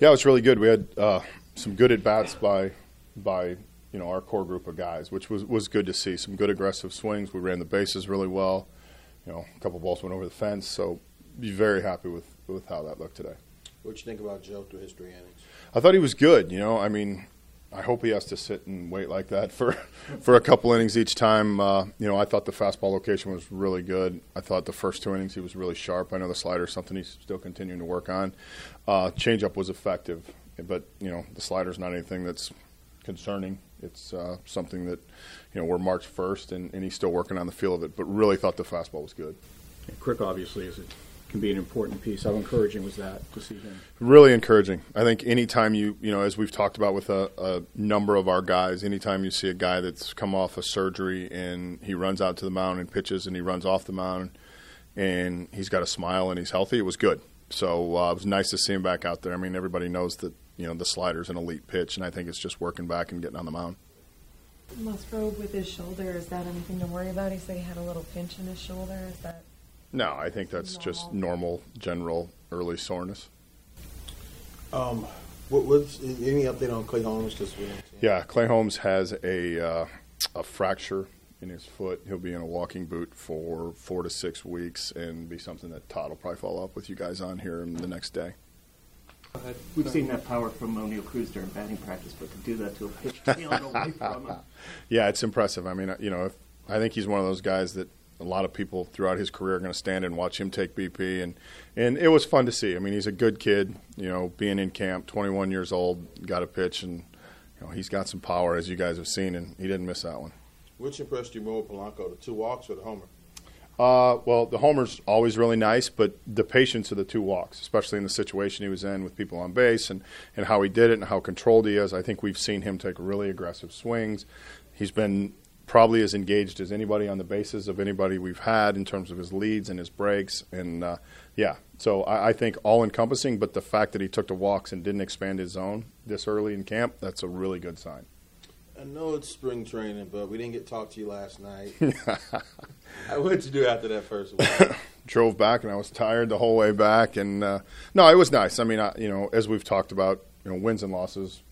Yeah, it was really good. We had uh, some good at bats by by you know our core group of guys, which was was good to see. Some good aggressive swings. We ran the bases really well. You know, a couple balls went over the fence. So, be very happy with with how that looked today. What you think about Joe through his three innings? I thought he was good. You know, I mean, I hope he has to sit and wait like that for for a couple innings each time. Uh, you know, I thought the fastball location was really good. I thought the first two innings he was really sharp. I know the slider is something he's still continuing to work on. Uh, changeup was effective, but you know the slider's not anything that's concerning. It's uh, something that you know we're March first, and, and he's still working on the feel of it. But really thought the fastball was good. Crick obviously is a can be an important piece. How encouraging was that to see him? Really encouraging. I think anytime you, you know, as we've talked about with a, a, number of our guys, anytime you see a guy that's come off a surgery and he runs out to the mound and pitches and he runs off the mound and he's got a smile and he's healthy, it was good. So uh, it was nice to see him back out there. I mean, everybody knows that, you know, the slider's an elite pitch, and I think it's just working back and getting on the mound. Musgrove with his shoulder, is that anything to worry about? He said he had a little pinch in his shoulder. Is that no, I think that's normal. just normal, general early soreness. Um, what, what's any update on Clay Holmes? Cause yeah, Clay Holmes has a uh, a fracture in his foot. He'll be in a walking boot for four to six weeks, and be something that Todd will probably follow up with you guys on here the next day. We've seen that power from Oneil Cruz during batting practice, but to do that to a pitch tailed away from him. Yeah, it's impressive. I mean, you know, if, I think he's one of those guys that a lot of people throughout his career are going to stand and watch him take BP, and and it was fun to see. I mean, he's a good kid. You know, being in camp, 21 years old, got a pitch, and you know he's got some power as you guys have seen, and he didn't miss that one. Which impressed you more, Polanco, the two walks or the homer? Uh, well, the homer's always really nice, but the patience of the two walks, especially in the situation he was in with people on base and, and how he did it and how controlled he is. I think we've seen him take really aggressive swings. He's been probably as engaged as anybody on the basis of anybody we've had in terms of his leads and his breaks. And uh, yeah, so I, I, think all encompassing, but the fact that he took the walks and didn't expand his zone this early in camp, that's a really good sign. I know it's spring training, but we didn't get to talk to you last night. What'd you do after that first week? Drove back, and I was tired the whole way back. And uh, no, it was nice. I mean, I, you know, as we've talked about, you know, wins and losses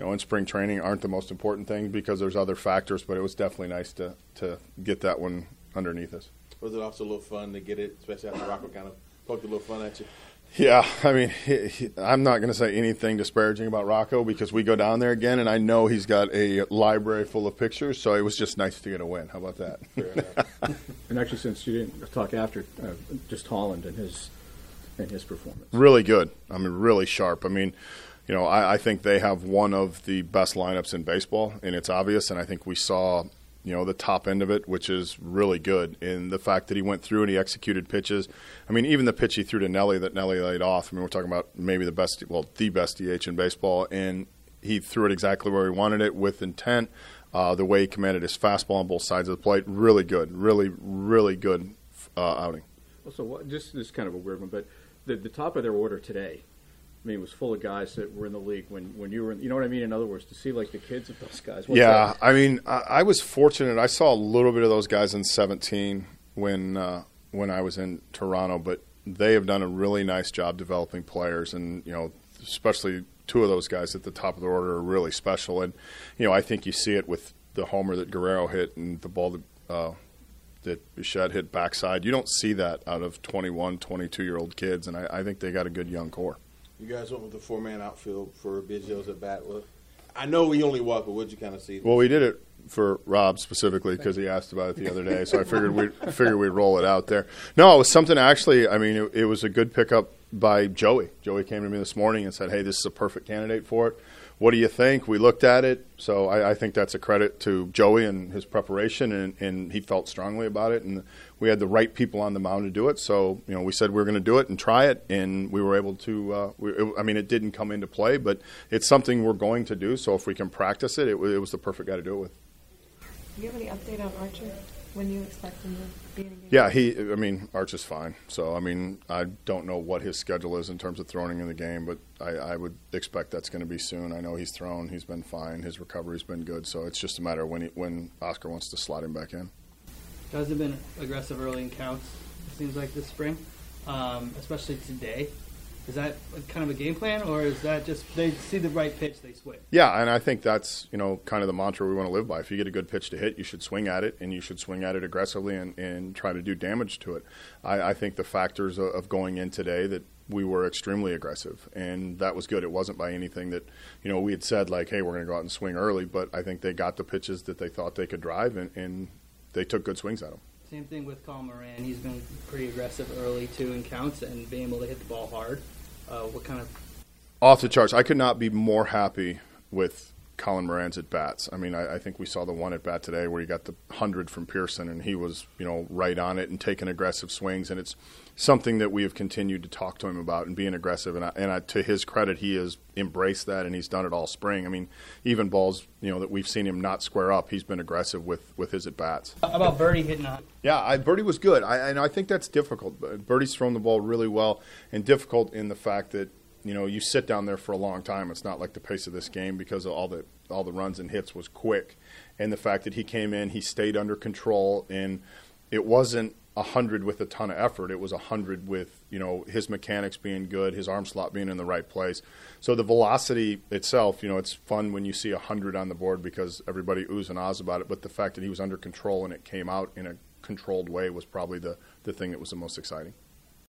you know, in spring training aren't the most important thing because there's other factors, but it was definitely nice to, to get that one underneath us. Was it also a little fun to get it, especially after Rocco kind of poked a little fun at you? Yeah, I mean, he, he, I'm not going to say anything disparaging about Rocco because we go down there again, and I know he's got a library full of pictures. So it was just nice to get a win. How about that? and actually, since you didn't talk after, uh, just Holland and his and his performance, really good. I mean, really sharp. I mean, you know, I, I, think they have one of the best lineups in baseball, and it's obvious. And I think we saw, you know, the top end of it, which is really good. In the fact that he went through and he executed pitches. I mean, even the pitch he threw to Nelly that Nelly laid off. I mean, we're talking about maybe the best, well, the best DH in baseball, and he threw it exactly where he wanted it with intent. Uh, the way he commanded his fastball on both sides of the plate, really good, really, really good uh, outing. Also, just this kind of a weird one, but the, the top of their order today I mean, it was full of guys that were in the league when, when you were, in, you know what I mean? In other words, to see like the kids of those guys. yeah, that? I mean, I, I, was fortunate. I saw a little bit of those guys in 17 when uh, when I was in Toronto, but they have done a really nice job developing players, and you know, especially two of those guys at the top of the order are really special. And you know, I think you see it with the homer that Guerrero hit and the ball that. Uh, that Bichette hit backside. You don't see that out of 21, 22 year old kids, and I, I think they got a good young core. You guys went with the four man outfield for Biggio's at bat with. I know we only walked, but what'd you kind of see? Well, we did it for Rob specifically because he asked about it the other day, so I figured we figured we'd roll it out there. No, it was something actually. I mean, it, it was a good pickup by Joey. Joey came to me this morning and said, "Hey, this is a perfect candidate for it." what do you think? We looked at it, so I, I, think that's a credit to Joey and his preparation, and, and, he felt strongly about it, and we had the right people on the mound to do it. So you know, we said we are going to do it and try it, and we were able to. Uh, we, it, I mean, it didn't come into play, but it's something we're going to do. So if we can practice it, it, it was the perfect guy to do it with. Do you have any update on Archer? When you expect him to be in Yeah, he. I mean, Arch is fine. So I mean, I don't know what his schedule is in terms of throwing in the game, but I, I would expect that's going to be soon. I know he's thrown. He's been fine. His recovery's been good. So it's just a matter of when he, when Oscar wants to slot him back in. Guys have been aggressive early in counts. It seems like this spring, um, especially today. Is that kind of a game plan, or is that just they see the right pitch, they swing? Yeah, and I think that's you know kind of the mantra we want to live by. If you get a good pitch to hit, you should swing at it, and you should swing at it aggressively and, and try to do damage to it. I, I think the factors of, of going in today that we were extremely aggressive, and that was good. It wasn't by anything that you know we had said like, hey, we're going to go out and swing early, but I think they got the pitches that they thought they could drive, and, and they took good swings at them. Same thing with Colin Moran. He's been pretty aggressive early too in counts and being able to hit the ball hard. Uh, what kind of off the charts. I could not be more happy with Colin Moran's at bats. I mean, I, I, think we saw the one at bat today where he got the hundred from Pearson, and he was, you know, right on it and taking aggressive swings. And it's something that we have continued to talk to him about and being aggressive. And, I, and I, to his credit, he has embraced that, and he's done it all spring. I mean, even balls, you know, that we've seen him not square up, he's been aggressive with with his at bats. About Birdie hitting a yeah, I, Birdie was good. I, and I think that's difficult. Birdie's thrown the ball really well, and difficult in the fact that you know you sit down there for a long time. It's not like the pace of this game because all the all the runs and hits was quick, and the fact that he came in, he stayed under control, and it wasn't hundred with a ton of effort. It was hundred with you know his mechanics being good, his arm slot being in the right place. So the velocity itself, you know, it's fun when you see a hundred on the board because everybody oohs and ahs about it. But the fact that he was under control and it came out in a controlled way was probably the the thing that was the most exciting.